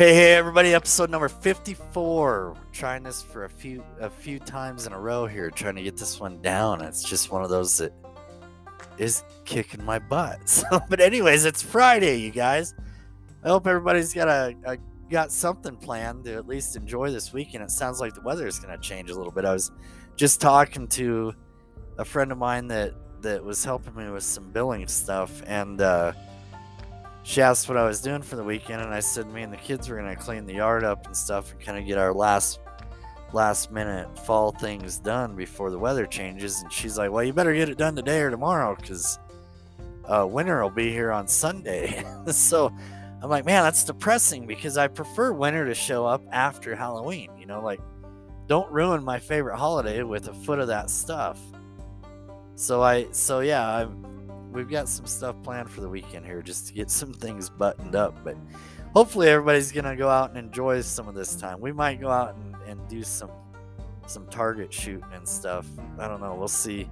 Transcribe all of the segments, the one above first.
Hey, hey, everybody! Episode number fifty-four. We're trying this for a few a few times in a row here, trying to get this one down. It's just one of those that is kicking my butt. So, but anyways, it's Friday, you guys. I hope everybody's got a, a got something planned to at least enjoy this weekend. It sounds like the weather is going to change a little bit. I was just talking to a friend of mine that that was helping me with some billing stuff, and uh, she asked what I was doing for the weekend, and I said me and the kids were gonna clean the yard up and stuff, and kind of get our last last minute fall things done before the weather changes. And she's like, "Well, you better get it done today or tomorrow, because uh, winter will be here on Sunday." so I'm like, "Man, that's depressing because I prefer winter to show up after Halloween. You know, like don't ruin my favorite holiday with a foot of that stuff." So I, so yeah, I we've got some stuff planned for the weekend here just to get some things buttoned up. But hopefully everybody's gonna go out and enjoy some of this time. We might go out and, and do some some target shooting and stuff. I don't know. We'll see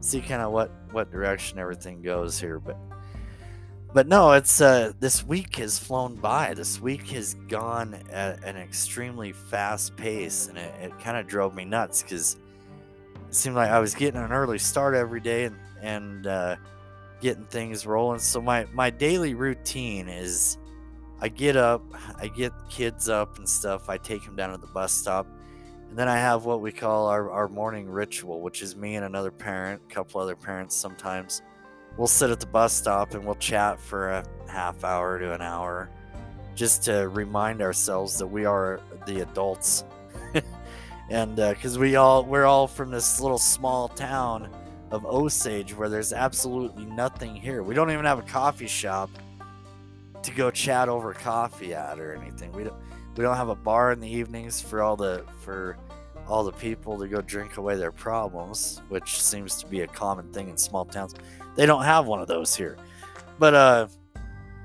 see kind of what what direction everything goes here. But but no, it's uh this week has flown by. This week has gone at an extremely fast pace, and it, it kind of drove me nuts because it seemed like I was getting an early start every day and and uh, getting things rolling. So my my daily routine is I get up, I get kids up and stuff. I take them down to the bus stop. And then I have what we call our, our morning ritual, which is me and another parent, a couple other parents sometimes. We'll sit at the bus stop and we'll chat for a half hour to an hour just to remind ourselves that we are the adults. and because uh, we all, we're all from this little small town of Osage where there's absolutely nothing here. We don't even have a coffee shop to go chat over coffee at or anything. We don't we don't have a bar in the evenings for all the for all the people to go drink away their problems, which seems to be a common thing in small towns. They don't have one of those here. But uh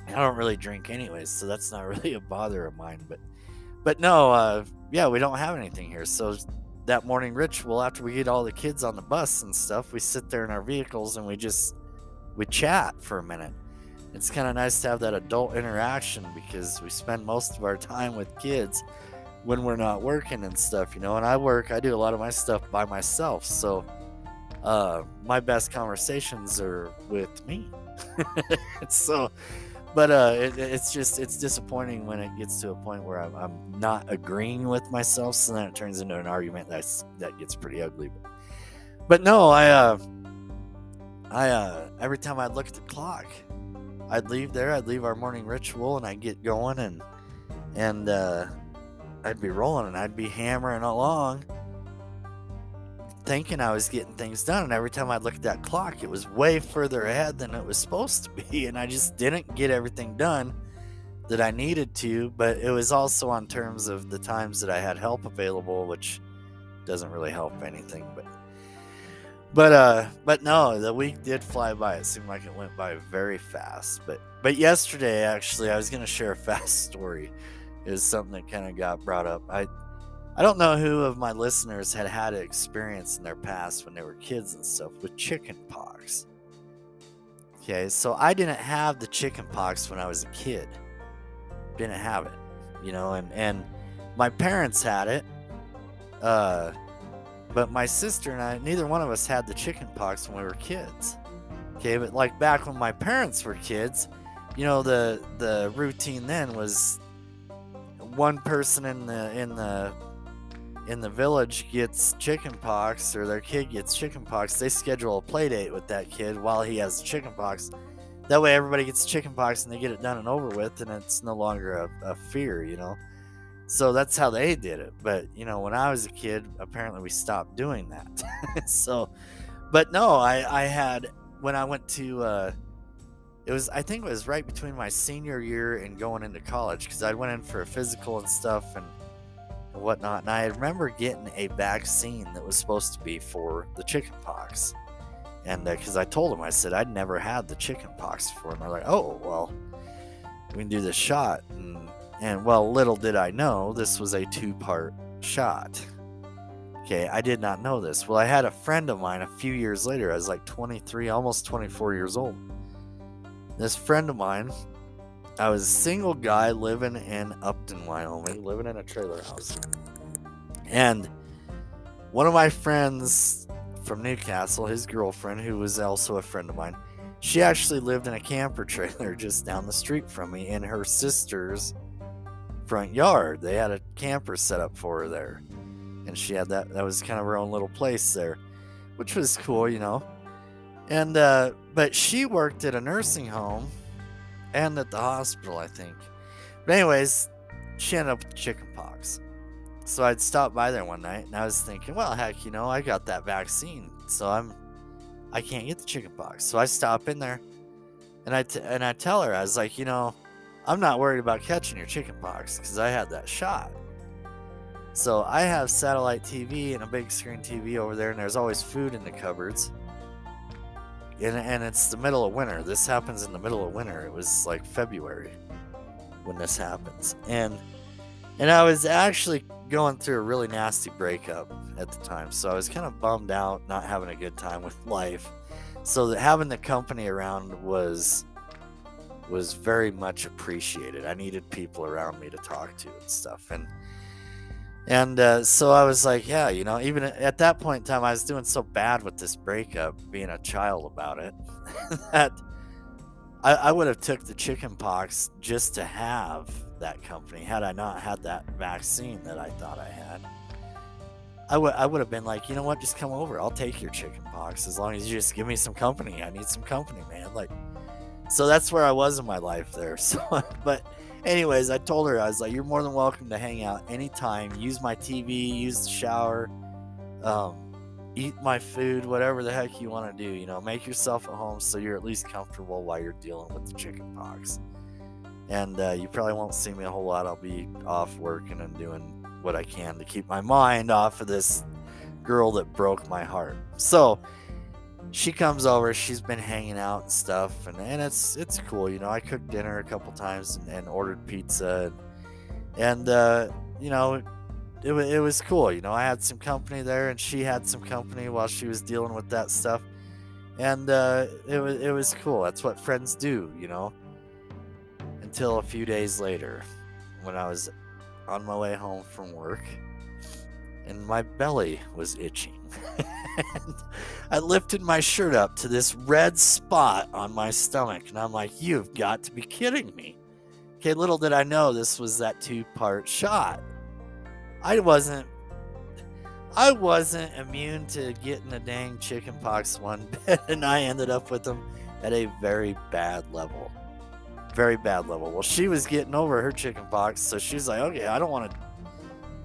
I don't really drink anyways, so that's not really a bother of mine, but but no, uh yeah, we don't have anything here. So that morning ritual after we get all the kids on the bus and stuff we sit there in our vehicles and we just we chat for a minute. It's kind of nice to have that adult interaction because we spend most of our time with kids when we're not working and stuff you know and i work i do a lot of my stuff by myself so uh my best conversations are with me. So but uh, it, it's just it's disappointing when it gets to a point where I'm, I'm, not agreeing with myself, so then it turns into an argument that's that gets pretty ugly. But, but no, I uh, I uh, every time I'd look at the clock, I'd leave there, I'd leave our morning ritual, and I'd get going, and and uh, I'd be rolling, and I'd be hammering along thinking I was getting things done. And every time I looked at that clock, it was way further ahead than it was supposed to be. And I just didn't get everything done that I needed to. But it was also on terms of the times that I had help available, which doesn't really help anything. But but uh but no the week did fly by it seemed like it went by very fast but but yesterday actually i was to share a fast story is something that kind of got brought up i I don't know who of my listeners had had experience in their past when they were kids and stuff with chicken pox. Okay, so I didn't have the chicken pox when I was a kid. Didn't have it, you know, and and my parents had it. Uh, but my sister and I, neither one of us had the chicken pox when we were kids. Okay, but like back when my parents were kids, you know, the the routine then was one person in the in the in the village gets chicken pox or their kid gets chicken pox, they schedule a play date with that kid while he has chicken pox. That way, everybody gets chicken pox and they get it done and over with, and it's no longer a, a fear, you know. So that's how they did it. But you know, when I was a kid, apparently we stopped doing that. so, but no, I I had when I went to. Uh, it was I think it was right between my senior year and going into college because I went in for a physical and stuff and and whatnot. And I remember getting a vaccine that was supposed to be for the chicken pox. And because uh, I told them, I said I'd never had the chicken pox before. And they're like, oh, well, we can do this shot. And, and well, little did I know this was a two part shot. Okay, I did not know this. Well, I had a friend of mine a few years later. I was like 23, almost 24 years old. This friend of mine I was a single guy living in Upton, Wyoming, living in a trailer house. And one of my friends from Newcastle, his girlfriend, who was also a friend of mine, she actually lived in a camper trailer just down the street from me in her sister's front yard. They had a camper set up for her there. And she had that, that was kind of her own little place there, which was cool, you know. And, uh, but she worked at a nursing home and at the hospital, I think. But, anyways, she ended up with chicken pox. So I'd stop by there one night and I was thinking, well, heck, you know, I got that vaccine. So I'm I can't get the chicken pox. So I stop in there and I, t- and I tell her, I was like, you know, I'm not worried about catching your chicken pox because I had that shot. So I have satellite TV and a big screen TV over there, and there's always food in the cupboards. And, and it's the middle of winter. This happens in the middle of winter. It was like February when this happens. And and I was actually going through a really nasty breakup at the time. So I was kind of bummed out, not having a good time with life. So that having the company around was was very much appreciated. I needed people around me to talk to and stuff. And and uh, so I was like, yeah, you know, even at that point in time, I was doing so bad with this breakup, being a child about it, that I, I would have took the chicken pox just to have that company had I not had that vaccine that I thought I had. I would I would have been like, you know what, just come over. I'll take your chicken pox as long as you just give me some company. I need some company, man. Like so that's where I was in my life there. So but anyways, I told her I was like, you're more than welcome to hang out anytime. Use my TV, use the shower, um, eat my food, whatever the heck you want to do. You know, make yourself at home so you're at least comfortable while you're dealing with the chicken pox and uh, you probably won't see me a whole lot. I'll be off working and doing what I can to keep my mind off of this girl that broke my heart. So she comes over. She's been hanging out and stuff, and, and it's it's cool. You know, I cooked dinner a couple times and, and ordered pizza, and, and uh, you know, it, it, it was cool. You know, I had some company there, and she had some company while she was dealing with that stuff, and uh, it was it was cool. That's what friends do. You know until a few days later when I was on my way home from work and my belly was itching. I lifted my shirt up to this red spot on my stomach and I'm like, You've got to be kidding me. Okay, little did I know this was that two part shot. I wasn't I wasn't immune to getting the dang chicken pox one bit, and I ended up with them at a very bad level very bad level. Well, she was getting over her chicken pox, so she's like, okay, I don't want to,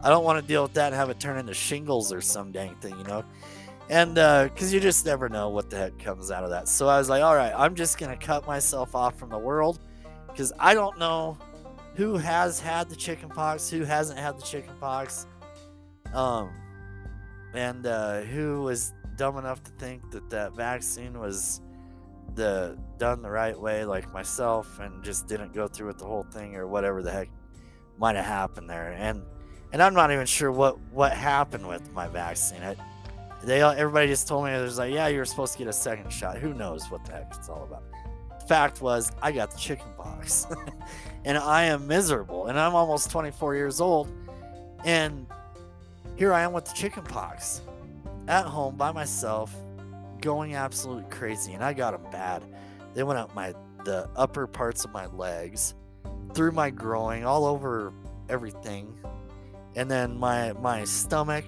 I don't want to deal with that and have it turn into shingles or some dang thing, you know. And because uh, you just never know what the heck comes out of that. So I was like, all right, I'm just gonna cut myself off from the world because I don't know who has had the chicken pox, who hasn't had the chicken pox, um, and uh, who was dumb enough to think that that vaccine was the done the right way like myself and just didn't go through with the whole thing or whatever the heck might have happened there and and I'm not even sure what what happened with my vaccine. I, they everybody just told me there's like yeah you were supposed to get a second shot. Who knows what the heck it's all about. The fact was I got the chicken pox. And I am miserable and I'm almost 24 years old and here I am with the chicken pox at home by myself going absolutely crazy, and I got them bad. They went up my the upper parts of my legs, through my groin, all over everything, and then my my stomach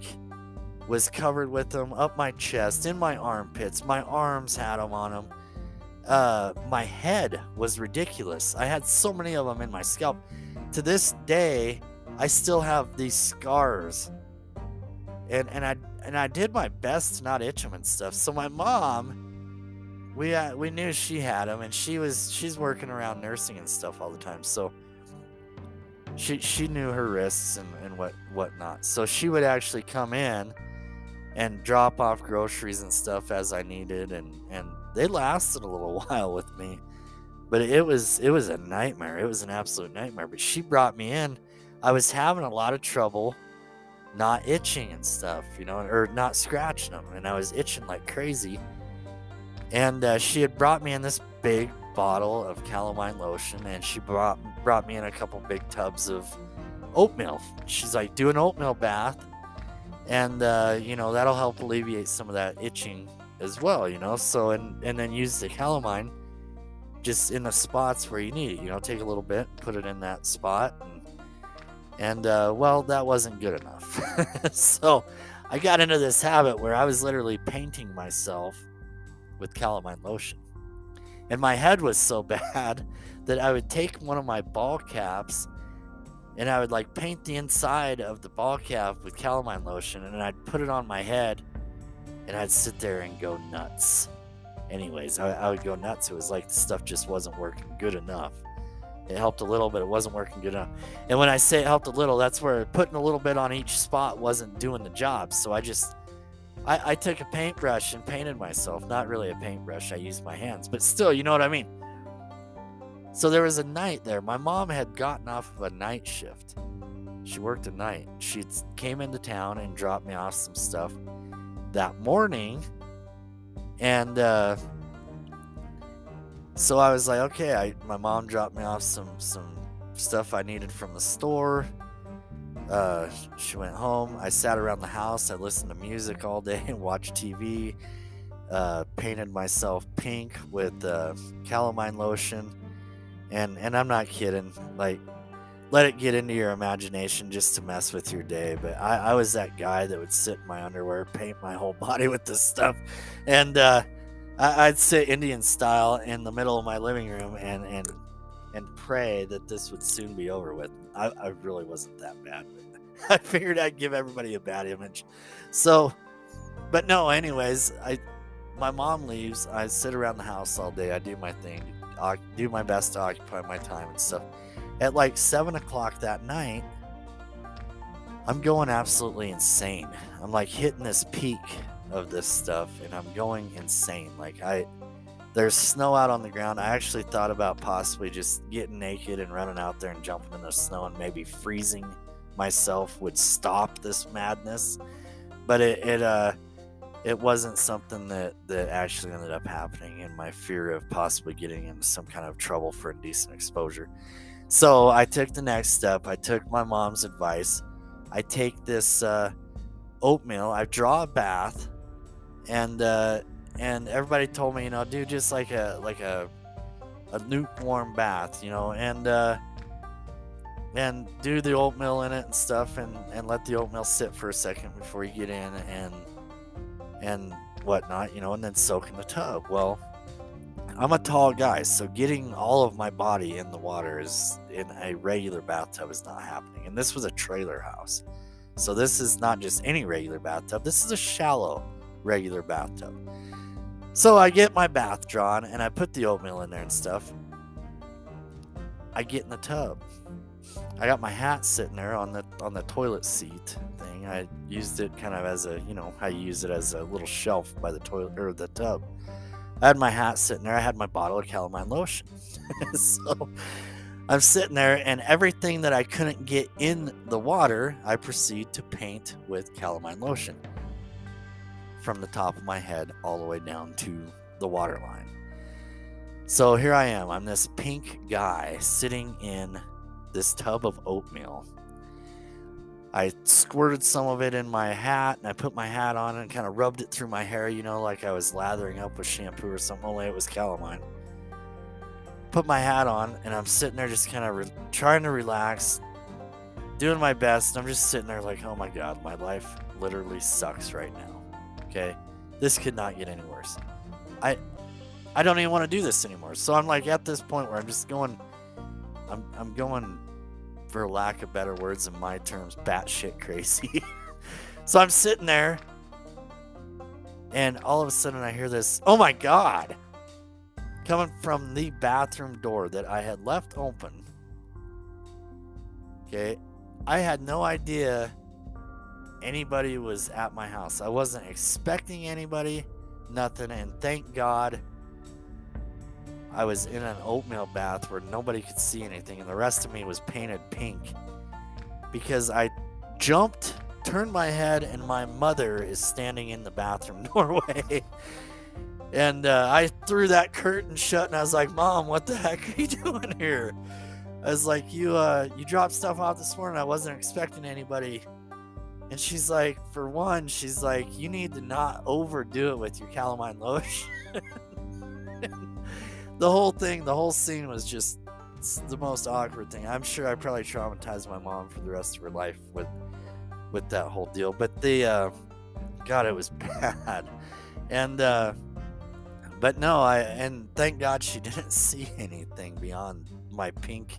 was covered with them up my chest, in my armpits. My arms had them on them. Uh, my head was ridiculous. I had so many of them in my scalp. To this day, I still have these scars, and and I and I did my best to not itch them and stuff. So my mom, we uh, we knew she had them, and she was she's working around nursing and stuff all the time. So she she knew her risks and, and what whatnot. So she would actually come in and drop off groceries and stuff as I needed, and and they lasted a little while with me. But it was it was a nightmare. It was an absolute nightmare. But she brought me in. I was having a lot of trouble not itching and stuff, you know, or not scratching them. And I was itching like crazy. And uh, she had brought me in this big bottle of calamine lotion and she brought brought me in a couple big tubs of oatmeal. She's like, do an oatmeal bath, and uh, you know that'll help alleviate some of that itching as well. You know, so and and then use the calamine just in the spots where you need it. You know, take a little bit, put it in that spot, and, and uh, well, that wasn't good enough. so I got into this habit where I was literally painting myself with calamine lotion. And my head was so bad that I would take one of my ball caps and I would like paint the inside of the ball cap with calamine lotion and I'd put it on my head and I'd sit there and go nuts. Anyways, I, I would go nuts. It was like the stuff just wasn't working good enough. It helped a little, but it wasn't working good enough. And when I say it helped a little, that's where putting a little bit on each spot wasn't doing the job. So I just I, I took a paintbrush and painted myself. Not really a paintbrush, I used my hands, but still, you know what I mean. So there was a night there. My mom had gotten off of a night shift. She worked a night. She came into town and dropped me off some stuff that morning. And uh, so I was like, okay, I, my mom dropped me off some some stuff I needed from the store. Uh, she went home. I sat around the house. I listened to music all day and watched TV. Uh, painted myself pink with uh, calamine lotion, and and I'm not kidding. Like, let it get into your imagination just to mess with your day. But I, I was that guy that would sit in my underwear, paint my whole body with this stuff, and uh, I, I'd sit Indian style in the middle of my living room and and and pray that this would soon be over with. I, I really wasn't that bad. I figured I'd give everybody a bad image. So, but no, anyways, I my mom leaves. I sit around the house all day. I do my thing, I do my best to occupy my time and stuff. At like seven o'clock that night, I'm going absolutely insane. I'm like hitting this peak of this stuff, and I'm going insane. Like I, there's snow out on the ground. I actually thought about possibly just getting naked and running out there and jumping in the snow and maybe freezing myself would stop this madness. But it it uh it wasn't something that that actually ended up happening in my fear of possibly getting into some kind of trouble for indecent exposure. So I took the next step. I took my mom's advice. I take this uh, oatmeal. I draw a bath, and uh, and everybody told me, you know, do just like a like a a lukewarm bath, you know, and uh, and do the oatmeal in it and stuff and and let the oatmeal sit for a second before you get in and and whatnot you know and then soak in the tub. Well i'm a tall guy so getting all of my body in the water is in a regular bathtub is not happening. And this was a trailer house. So this is not just any regular bathtub. This is a shallow regular bathtub so i get my bath drawn and i put the oatmeal in there and stuff i get in the tub I got my hat sitting there on the on the toilet seat thing. I used it kind of as a you know I use it as a little shelf by the toilet or the tub. I had my hat sitting there. I had my bottle of calamine lotion. so I'm sitting there, and everything that I couldn't get in the water, I proceed to paint with calamine lotion from the top of my head all the way down to the water line. So here I am. I'm this pink guy sitting in this tub of oatmeal. I squirted some of it in my hat and I put my hat on and kind of rubbed it through my hair, you know, like I was lathering up with shampoo or something, only it was calamine. Put my hat on and I'm sitting there just kind of re- trying to relax, doing my best. And I'm just sitting there like, oh my God, my life literally sucks right now. Okay. This could not get any worse. I I don't even want to do this anymore. So I'm like at this point where I'm just going I'm I'm going for lack of better words in my terms, batshit crazy. so I'm sitting there and all of a sudden I hear this, oh my god, coming from the bathroom door that I had left open. Okay. I had no idea anybody was at my house. I wasn't expecting anybody, nothing. And thank God I was in an oatmeal bath where nobody could see anything, and the rest of me was painted pink because I jumped, turned my head, and my mother is standing in the bathroom doorway. And uh, I threw that curtain shut and I was like, Mom, what the heck are you doing here? I was like, You uh you dropped stuff off this morning. I wasn't expecting anybody. And she's like, for one, she's like, you need to not overdo it with your calamine lotion. the whole thing, the whole scene was just the most awkward thing. I'm sure I probably traumatized my mom for the rest of her life with with that whole deal. But the uh, God, it was bad. And uh, but no, I and thank God she didn't see anything beyond my pink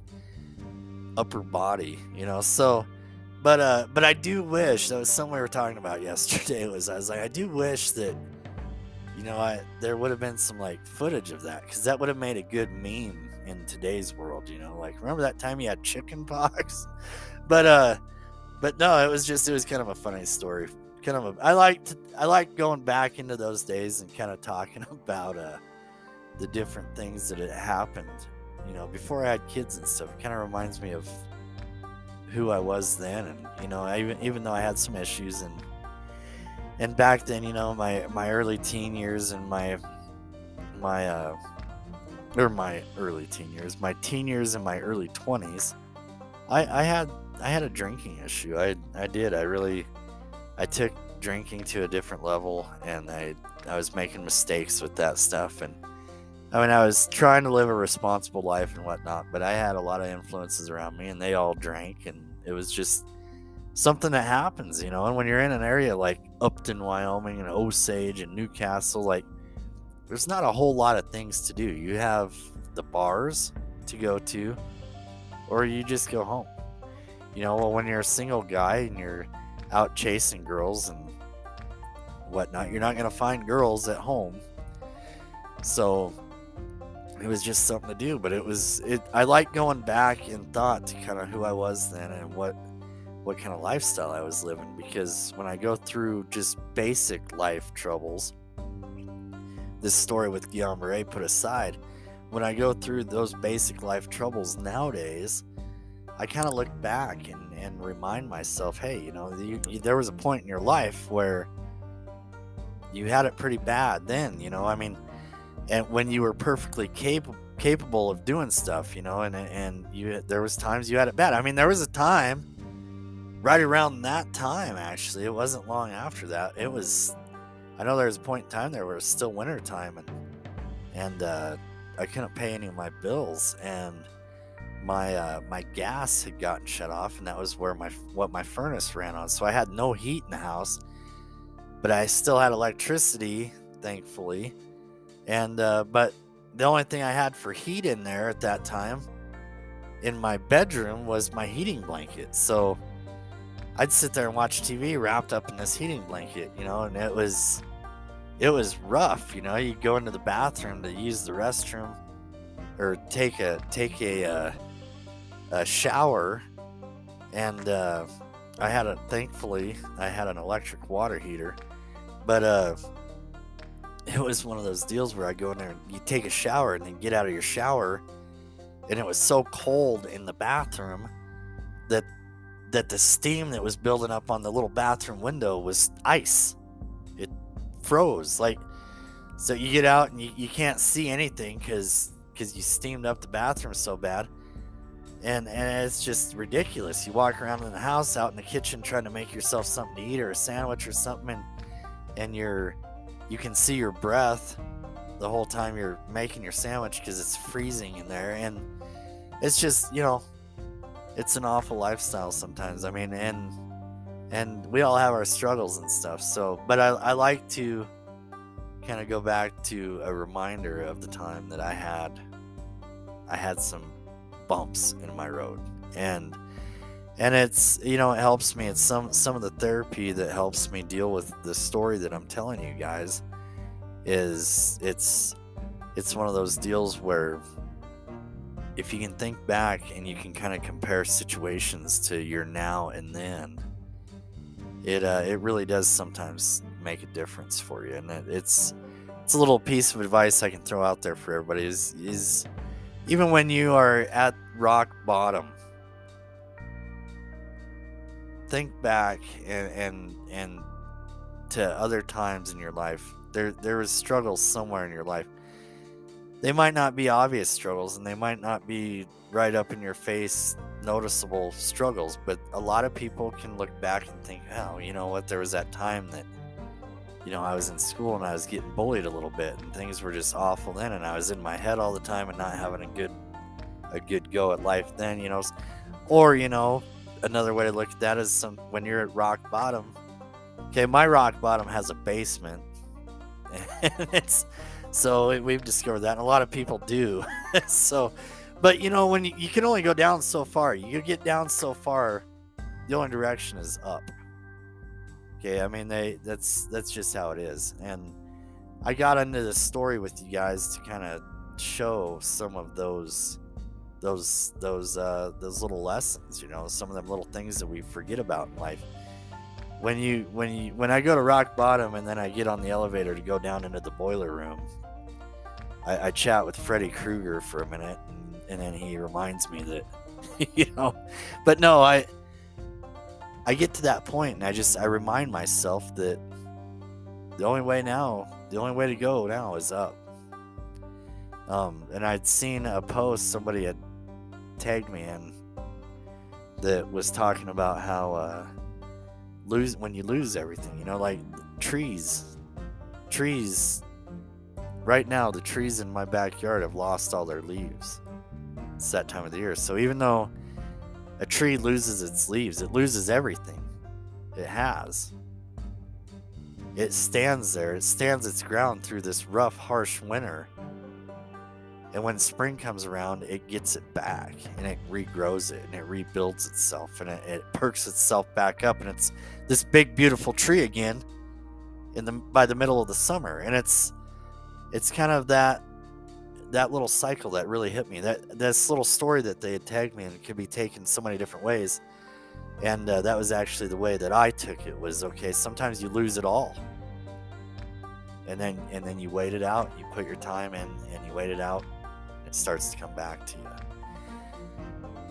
upper body, you know. So, but uh, but I do wish that was something we were talking about yesterday. Was I was like, I do wish that, you know, I there would have been some like footage of that because that would have made a good meme in today's world. You know, like remember that time you had chicken pox? but uh, but no, it was just it was kind of a funny story kind of a, I liked I like going back into those days and kind of talking about uh the different things that had happened, you know, before I had kids and stuff. It kind of reminds me of who I was then, and you know, I, even even though I had some issues and and back then, you know, my my early teen years and my my uh or my early teen years, my teen years and my early twenties, I I had I had a drinking issue. I I did. I really I took drinking to a different level and I I was making mistakes with that stuff and I mean I was trying to live a responsible life and whatnot, but I had a lot of influences around me and they all drank and it was just something that happens, you know. And when you're in an area like Upton, Wyoming and Osage and Newcastle, like there's not a whole lot of things to do. You have the bars to go to or you just go home. You know, well when you're a single guy and you're out chasing girls and whatnot. You're not going to find girls at home. So it was just something to do, but it was it I like going back in thought to kind of who I was then and what what kind of lifestyle I was living because when I go through just basic life troubles, this story with Guillain Barre put aside, when I go through those basic life troubles nowadays, I kind of look back and and remind myself, hey, you know, you, you, there was a point in your life where you had it pretty bad then, you know, I mean, and when you were perfectly capable capable of doing stuff, you know, and and you there was times you had it bad. I mean, there was a time right around that time actually. It wasn't long after that. It was I know there was a point in time there where it was still winter time and and uh, I couldn't pay any of my bills and my uh, my gas had gotten shut off, and that was where my what my furnace ran on. So I had no heat in the house, but I still had electricity, thankfully. And uh, but the only thing I had for heat in there at that time, in my bedroom, was my heating blanket. So I'd sit there and watch TV wrapped up in this heating blanket, you know, and it was it was rough, you know. You'd go into the bathroom to use the restroom or take a take a uh, a shower, and uh, I had a thankfully I had an electric water heater, but uh, it was one of those deals where I go in there and you take a shower and then get out of your shower, and it was so cold in the bathroom that that the steam that was building up on the little bathroom window was ice. It froze like so you get out and you, you can't see anything because because you steamed up the bathroom so bad and and it's just ridiculous. You walk around in the house, out in the kitchen, trying to make yourself something to eat or a sandwich or something, and and you're you can see your breath the whole time you're making your sandwich because it's freezing in there, and it's just you know, it's an awful lifestyle sometimes. I mean, and and we all have our struggles and stuff. So, but I I like to kind of go back to a reminder of the time that I had I had some bumps in my road and and it's you know it helps me. It's some some of the therapy that helps me deal with the story that i'm telling you guys is it's it's one of those deals where if you can think back and you can kind of compare situations to your now and then it uh, it really does sometimes make a difference for you. And it, it's it's a little piece of advice i can throw out there for everybody is is even when you are at rock bottom think back and and and to other times in your life there there was struggles somewhere in your life. They might not be obvious struggles and they might not be right up in your face noticeable struggles, but a lot of people can look back and think, "Oh, you know what? There was that time that you know, I was in school and I was getting bullied a little bit and things were just awful then and I was in my head all the time and not having a good a good go at life then, you know. Or, you know, another way to look at that is some when you're at rock bottom. Okay, my rock bottom has a basement. And it's so we've discovered that and a lot of people do. so but you know when you, you can only go down so far. You get down so far, the only direction is up. Okay, I mean they that's that's just how it is. And I got into this story with you guys to kind of show some of those those those uh those little lessons, you know, some of them little things that we forget about in life. When you when you when I go to rock bottom and then I get on the elevator to go down into the boiler room, I, I chat with Freddy Krueger for a minute and, and then he reminds me that you know but no, I I get to that point and I just I remind myself that the only way now, the only way to go now is up. Um, and I'd seen a post somebody had tagged me in that was talking about how uh, lose when you lose everything, you know, like trees, trees. Right now, the trees in my backyard have lost all their leaves. It's that time of the year, so even though a tree loses its leaves, it loses everything it has. It stands there, it stands its ground through this rough, harsh winter. And when spring comes around, it gets it back and it regrows it and it rebuilds itself and it, it perks itself back up. And it's this big, beautiful tree again in the by the middle of the summer. And it's it's kind of that that little cycle that really hit me. That this little story that they had tagged me and it could be taken so many different ways, and uh, that was actually the way that I took it. Was okay. Sometimes you lose it all, and then and then you wait it out. You put your time in, and you wait it out. It starts to come back to you.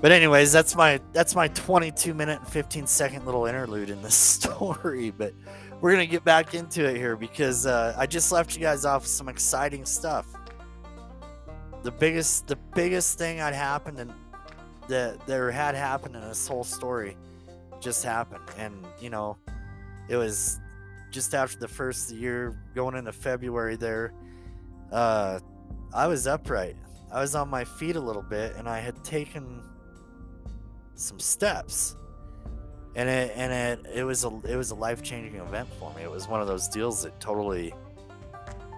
But anyways, that's my that's my 22 minute and 15 second little interlude in this story. But we're gonna get back into it here because uh, I just left you guys off some exciting stuff the biggest the biggest thing that happened and that there had happened in this whole story just happened and you know it was just after the first year going into february there uh i was upright i was on my feet a little bit and i had taken some steps. And it and it it was a it was a life-changing event for me. It was one of those deals that totally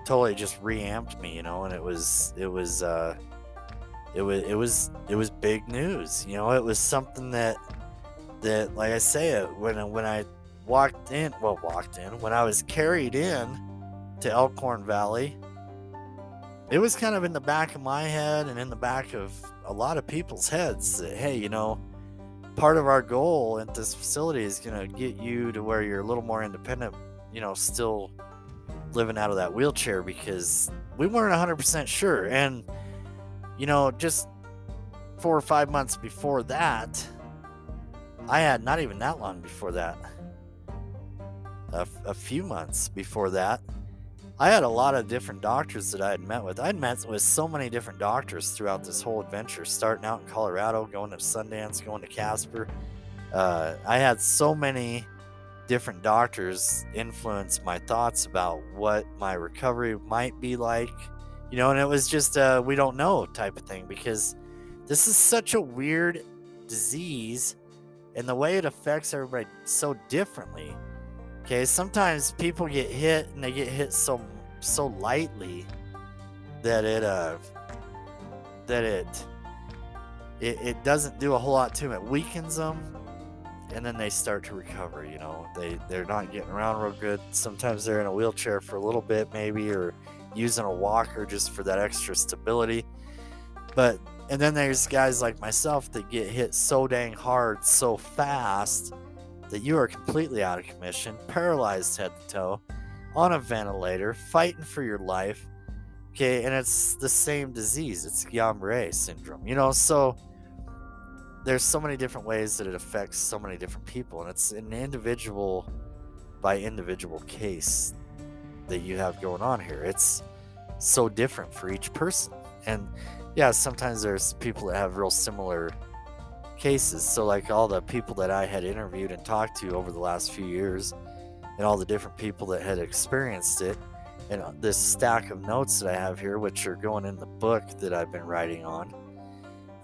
totally just reamped me, you know, and it was it was uh it was it was it was big news, you know, it was something that that like I say it when when I walked in, well walked in, when I was carried in to Elkhorn Valley, it was kind of in the back of my head and in the back of a lot of people's heads that hey, you know, part of our goal at this facility is going to get you to where you're a little more independent, you know, still living out of that wheelchair because we weren't 100% sure. And, you know, just four or five months before that, I had not even that long before that, a, a few months before that, I had a lot of different doctors that I had met with. I'd met with so many different doctors throughout this whole adventure, starting out in Colorado, going to Sundance, going to Casper. Uh, I had so many different doctors influence my thoughts about what my recovery might be like you know and it was just a we don't know type of thing because this is such a weird disease and the way it affects everybody so differently okay sometimes people get hit and they get hit so so lightly that it uh that it it, it doesn't do a whole lot to them it weakens them and then they start to recover you know? They they're not getting around real good. Sometimes they're in a wheelchair for a little bit maybe or using a walker just for that extra stability. But and then there's guys like myself that get hit so dang hard so fast that you are completely out of commission paralyzed head to toe on a ventilator fighting for your life okay and it's the same disease it's guillain-barre syndrome you know so there's so many different ways that it affects so many different people and it's an individual by individual case that you have going on here. It's so different for each person. And yeah, sometimes there's people that have real similar cases. So, like all the people that I had interviewed and talked to over the last few years, and all the different people that had experienced it, and this stack of notes that I have here, which are going in the book that I've been writing on,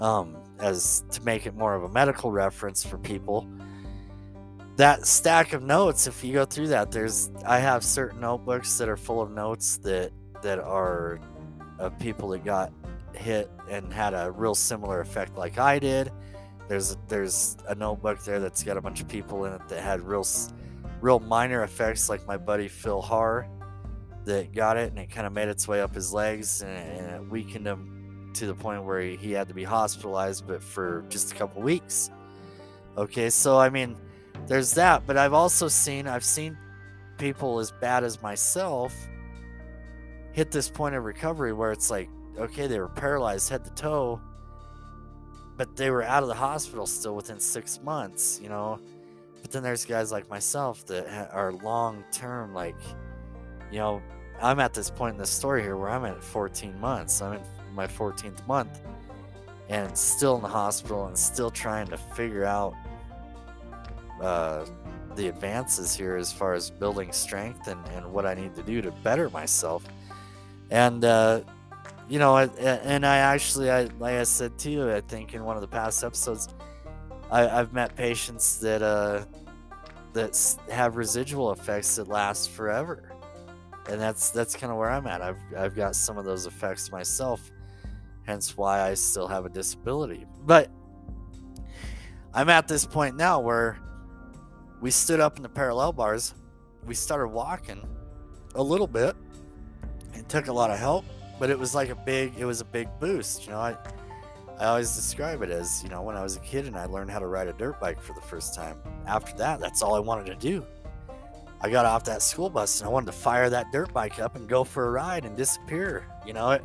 um, as to make it more of a medical reference for people. That stack of notes, if you go through that, there's I have certain notebooks that are full of notes that that are of people that got hit and had a real similar effect like I did. There's there's a notebook there that's got a bunch of people in it that had real real minor effects like my buddy Phil Har that got it and it kind of made its way up his legs and, and it weakened him to the point where he, he had to be hospitalized but for just a couple weeks. Okay, so I mean there's that, but I've also seen I've seen people as bad as myself hit this point of recovery where it's like okay, they were paralyzed head to toe, but they were out of the hospital still within six months, you know. But then there's guys like myself that are long term, like, you know, I'm at this point in the story here where I'm at 14 months. I'm in my 14th month and still in the hospital and still trying to figure out uh, the advances here as far as building strength and, and what I need to do to better myself. And uh, you know, and I actually, I like I said to you, I think in one of the past episodes, I, have met patients that uh, that have residual effects that last forever, and that's that's kind of where I'm at. I've I've got some of those effects myself, hence why I still have a disability. But I'm at this point now where we stood up in the parallel bars, we started walking a little bit, It took a lot of help but it was like a big it was a big boost you know i i always describe it as you know when i was a kid and i learned how to ride a dirt bike for the first time after that that's all i wanted to do. I got off that school bus and i wanted to fire that dirt bike up and go for a ride and disappear you know it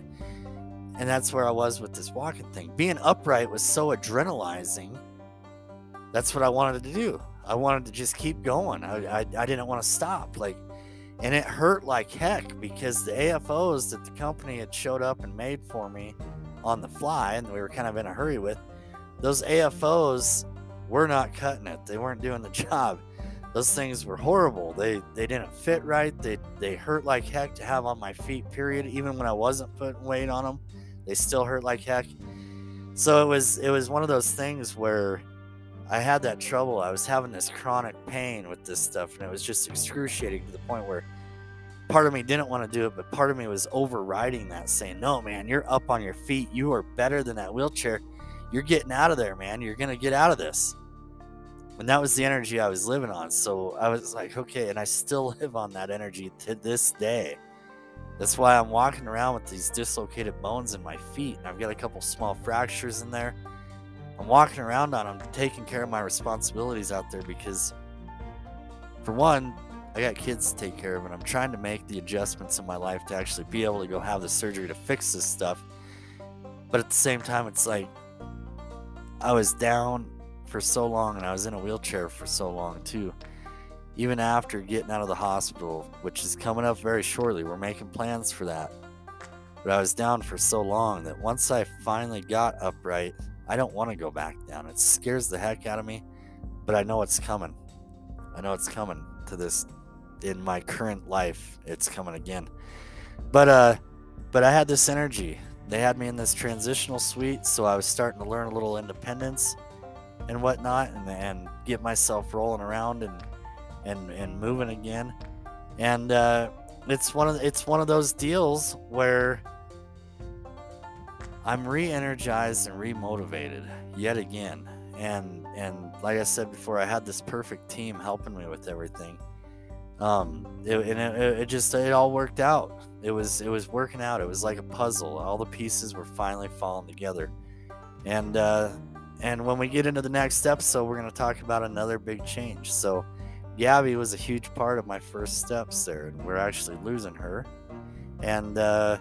and that's where i was with this walking thing. Being upright was so adrenalizing. That's what i wanted to do. I wanted to just keep going. I, I, I didn't want to stop. Like and it hurt like heck because the AFOs that the company had showed up and made for me on the fly, and we were kind of in a hurry with, those AFOs were not cutting it. They weren't doing the job. Those things were horrible. They they didn't fit right. They they hurt like heck to have on my feet. Period. Even when I wasn't putting weight on them, they still hurt like heck. So it was it was one of those things where I had that trouble. I was having this chronic pain with this stuff, and it was just excruciating to the point where part of me didn't want to do it, but part of me was overriding that, saying, No, man, you're up on your feet. You are better than that wheelchair. You're getting out of there, man. You're going to get out of this. And that was the energy I was living on. So I was like, okay. And I still live on that energy to this day. That's why I'm walking around with these dislocated bones in my feet. And I've got a couple small fractures in there. I'm walking around on them, taking care of my responsibilities out there because, for one, I got kids to take care of, and I'm trying to make the adjustments in my life to actually be able to go have the surgery to fix this stuff. But at the same time, it's like I was down for so long and I was in a wheelchair for so long, too. Even after getting out of the hospital, which is coming up very shortly, we're making plans for that. But I was down for so long that once I finally got upright, I don't want to go back down. It scares the heck out of me, but I know it's coming. I know it's coming to this in my current life. It's coming again. But uh but I had this energy. They had me in this transitional suite, so I was starting to learn a little independence and whatnot and, and get myself rolling around and and and moving again. And uh it's one of it's one of those deals where I'm re-energized and re-motivated yet again. And and like I said before, I had this perfect team helping me with everything. Um, it, and it, it just it all worked out. It was it was working out. It was like a puzzle. All the pieces were finally falling together. And uh, and when we get into the next episode, we're to talk about another big change. So, Gabby was a huge part of my first steps there, and we're actually losing her. And uh,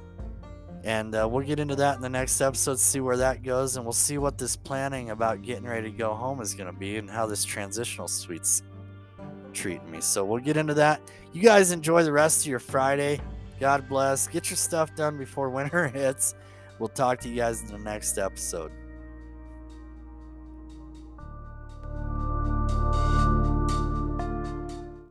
and uh, we'll get into that in the next episode, see where that goes, and we'll see what this planning about getting ready to go home is going to be and how this transitional suite's treating me. So we'll get into that. You guys enjoy the rest of your Friday. God bless. Get your stuff done before winter hits. We'll talk to you guys in the next episode.